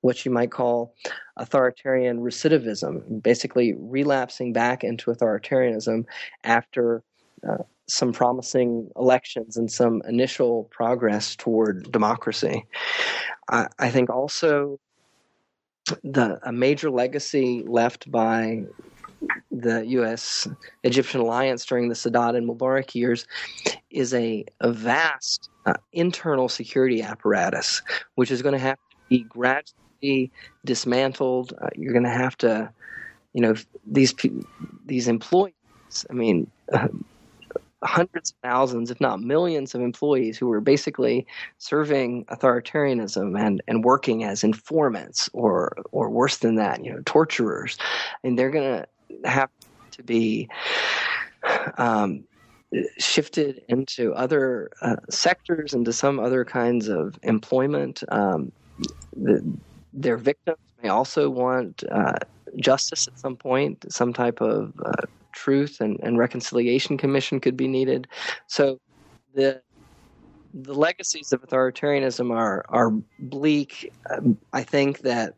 what you might call authoritarian recidivism, basically relapsing back into authoritarianism after uh, some promising elections and some initial progress toward democracy. I, I think also the a major legacy left by the U.S. Egyptian alliance during the Sadat and Mubarak years is a, a vast uh, internal security apparatus, which is going to have to be gradually dismantled. Uh, you're going to have to, you know, these these employees. I mean. Uh, hundreds of thousands, if not millions, of employees who were basically serving authoritarianism and, and working as informants or or worse than that, you know, torturers. And they're going to have to be um, shifted into other uh, sectors, into some other kinds of employment. Um, the, their victims may also want uh, justice at some point, some type of uh, truth and, and reconciliation commission could be needed. So the the legacies of authoritarianism are are bleak. Um, I think that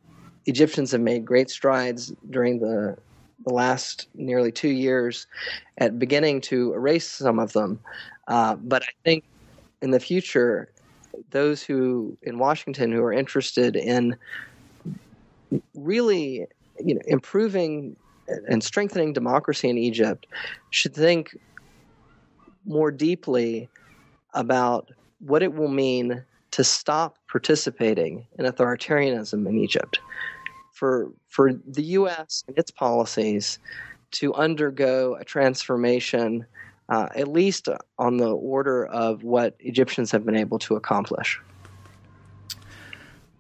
Egyptians have made great strides during the the last nearly two years at beginning to erase some of them. Uh, but I think in the future, those who in Washington who are interested in really you know improving and strengthening democracy in Egypt should think more deeply about what it will mean to stop participating in authoritarianism in Egypt. For, for the U.S. and its policies to undergo a transformation, uh, at least on the order of what Egyptians have been able to accomplish.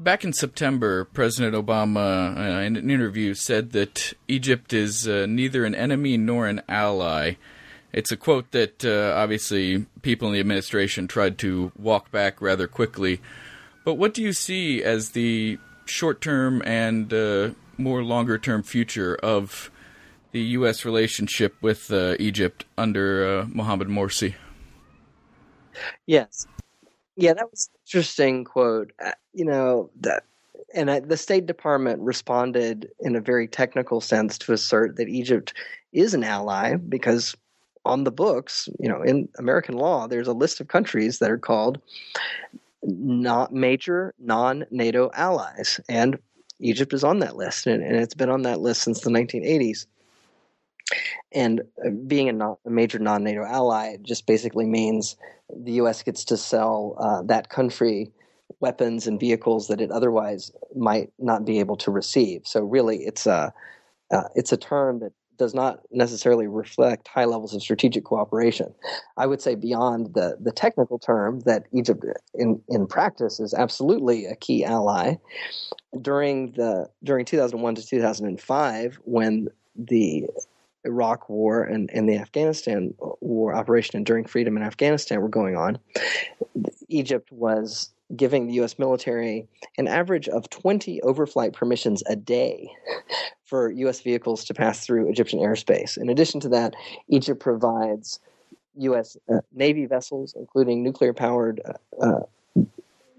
Back in September, President Obama, uh, in an interview, said that Egypt is uh, neither an enemy nor an ally. It's a quote that uh, obviously people in the administration tried to walk back rather quickly. But what do you see as the short term and uh, more longer term future of the U.S. relationship with uh, Egypt under uh, Mohamed Morsi? Yes. Yeah, that was an interesting quote. Uh, you know that, and the State Department responded in a very technical sense to assert that Egypt is an ally because on the books, you know, in American law, there's a list of countries that are called not major non-NATO allies, and Egypt is on that list, and it's been on that list since the 1980s. And uh, being a, not, a major non NATO ally just basically means the U.S. gets to sell uh, that country weapons and vehicles that it otherwise might not be able to receive. So really, it's a uh, it's a term that does not necessarily reflect high levels of strategic cooperation. I would say beyond the the technical term that Egypt in in practice is absolutely a key ally. During the during 2001 to 2005, when the Iraq War and, and the Afghanistan War, Operation Enduring Freedom in Afghanistan were going on, Egypt was giving the U.S. military an average of 20 overflight permissions a day for U.S. vehicles to pass through Egyptian airspace. In addition to that, Egypt provides U.S. Uh, Navy vessels, including nuclear powered uh, uh,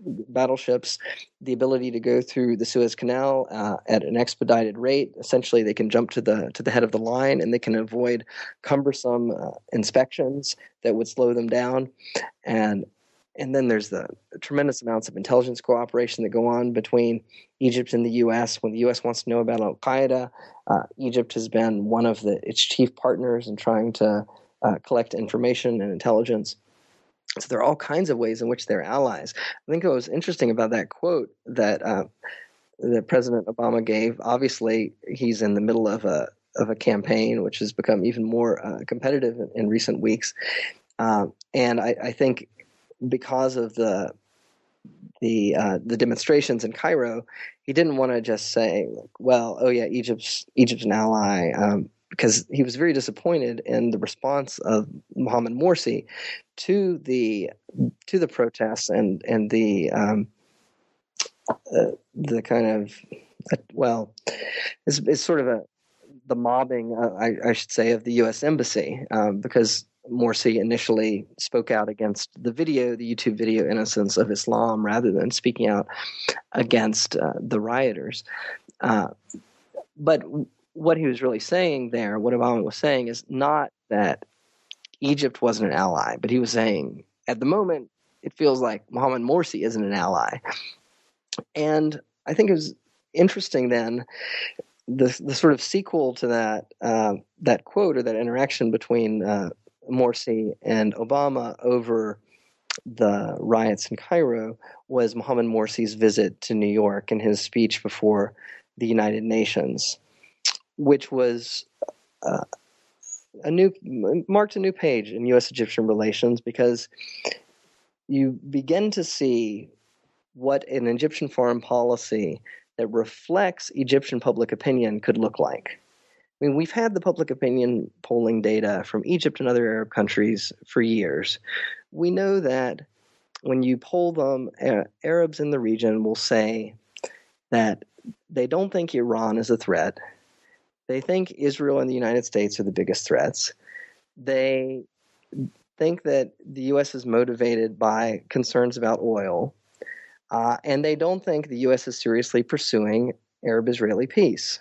battleships the ability to go through the Suez Canal uh, at an expedited rate. Essentially, they can jump to the to the head of the line and they can avoid cumbersome uh, inspections that would slow them down. And and then there's the tremendous amounts of intelligence cooperation that go on between Egypt and the U.S. When the U.S. wants to know about Al Qaeda, uh, Egypt has been one of the, its chief partners in trying to uh, collect information and intelligence. So there are all kinds of ways in which they're allies. I think what was interesting about that quote that uh, that President Obama gave. Obviously, he's in the middle of a of a campaign which has become even more uh, competitive in, in, recent weeks, uh, and I, I, think because of the the uh, the demonstrations in Cairo, he didn't want to just say, "Well, oh yeah, Egypt's Egypt's an ally." Um, because he was very disappointed in the response of Mohamed Morsi to the to the protests and and the um, uh, the kind of uh, well, it's, it's sort of a the mobbing, uh, I, I, should say, of the U.S. embassy um, because Morsi initially spoke out against the video, the YouTube video Innocence of Islam, rather than speaking out against uh, the rioters. Uh, but what he was really saying there, what Obama was saying, is not that Egypt wasn't an ally, but he was saying at the moment it feels like Mohammed Morsi isn't an ally. And I think it was interesting then the the sort of sequel to that uh, that quote or that interaction between uh, Morsi and Obama over the riots in Cairo was Mohammed Morsi's visit to New York and his speech before the United Nations, which was uh, a new marked a new page in U.S.-Egyptian relations because you begin to see what an Egyptian foreign policy that reflects Egyptian public opinion could look like. I mean, we've had the public opinion polling data from Egypt and other Arab countries for years. We know that when you poll them, Arabs in the region will say that they don't think Iran is a threat. They think Israel and the United States are the biggest threats. They think that the U.S. is motivated by concerns about oil. Uh, and they don't think the U.S. is seriously pursuing Arab Israeli peace.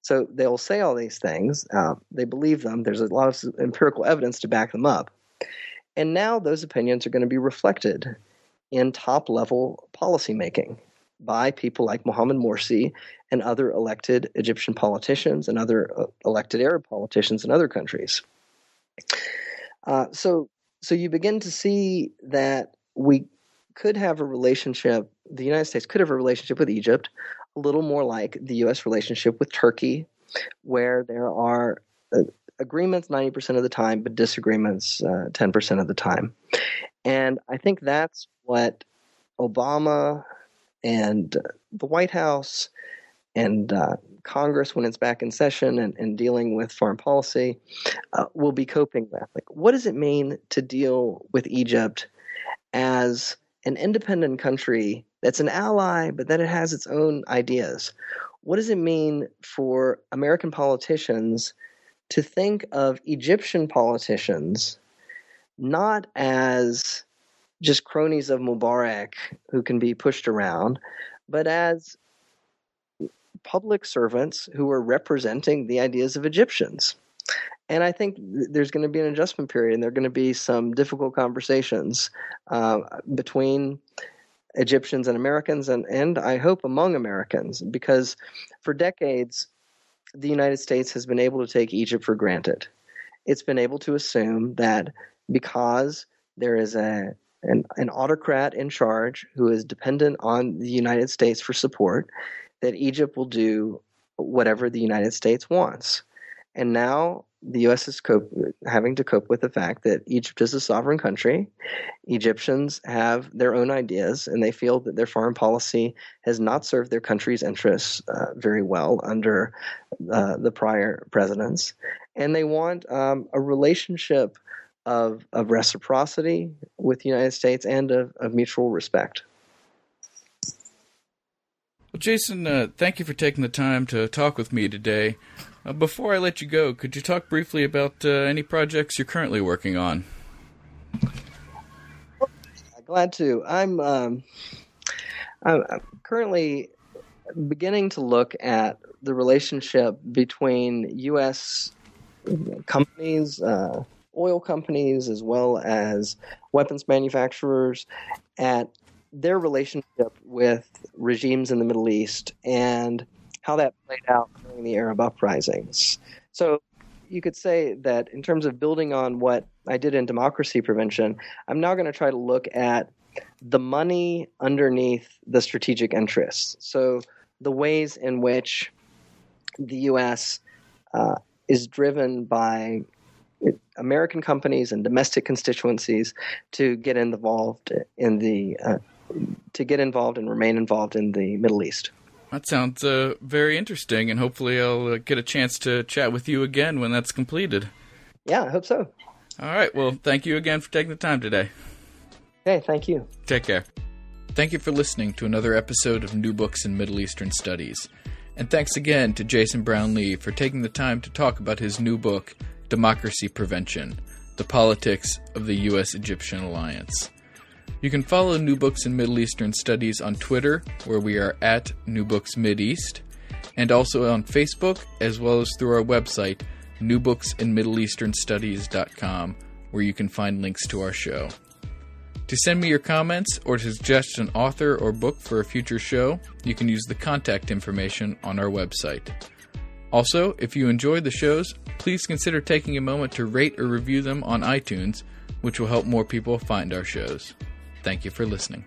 So they'll say all these things. Uh, they believe them. There's a lot of empirical evidence to back them up. And now those opinions are going to be reflected in top level policymaking by people like Mohammed Morsi and other elected Egyptian politicians and other uh, elected Arab politicians in other countries. Uh, so, so you begin to see that we could have a relationship, the United States could have a relationship with Egypt, a little more like the U.S. relationship with Turkey, where there are uh, agreements 90% of the time, but disagreements uh, 10% of the time. And I think that's what Obama and uh, the White House and uh, Congress, when it's back in session and, and dealing with foreign policy, uh, will be coping with. Like, what does it mean to deal with Egypt as an independent country that's an ally, but that it has its own ideas. What does it mean for American politicians to think of Egyptian politicians not as just cronies of Mubarak who can be pushed around, but as public servants who are representing the ideas of Egyptians? and I think there's going to be an adjustment period, and there are going to be some difficult conversations uh, between Egyptians and Americans, and and I hope among Americans, because for decades the United States has been able to take Egypt for granted. It's been able to assume that because there is a an, an autocrat in charge who is dependent on the United States for support, that Egypt will do whatever the United States wants. And now the U.S. is cope, having to cope with the fact that Egypt is a sovereign country. Egyptians have their own ideas, and they feel that their foreign policy has not served their country's interests uh, very well under uh, the prior presidents. And they want um, a relationship of, of reciprocity with the United States and of, of mutual respect. Well, Jason, uh, thank you for taking the time to talk with me today. Uh, before I let you go, could you talk briefly about uh, any projects you're currently working on? Glad to. I'm, um, I'm currently beginning to look at the relationship between U.S. companies, uh, oil companies, as well as weapons manufacturers, at their relationship with regimes in the Middle East and how that played out during the Arab uprisings. So you could say that in terms of building on what I did in democracy prevention, I'm now going to try to look at the money underneath the strategic interests. So the ways in which the U.S. Uh, is driven by American companies and domestic constituencies to get involved in the uh, to get involved and remain involved in the Middle East. That sounds uh, very interesting, and hopefully, I'll uh, get a chance to chat with you again when that's completed. Yeah, I hope so. All right. Well, thank you again for taking the time today. Hey, thank you. Take care. Thank you for listening to another episode of New Books in Middle Eastern Studies. And thanks again to Jason Brownlee for taking the time to talk about his new book, Democracy Prevention the politics of the U.S. Egyptian alliance. You can follow New Books in Middle Eastern Studies on Twitter, where we are at New Books and also on Facebook, as well as through our website, newbooksinmiddleeasternstudies.com, where you can find links to our show. To send me your comments or to suggest an author or book for a future show, you can use the contact information on our website. Also, if you enjoy the shows, please consider taking a moment to rate or review them on iTunes, which will help more people find our shows. Thank you for listening.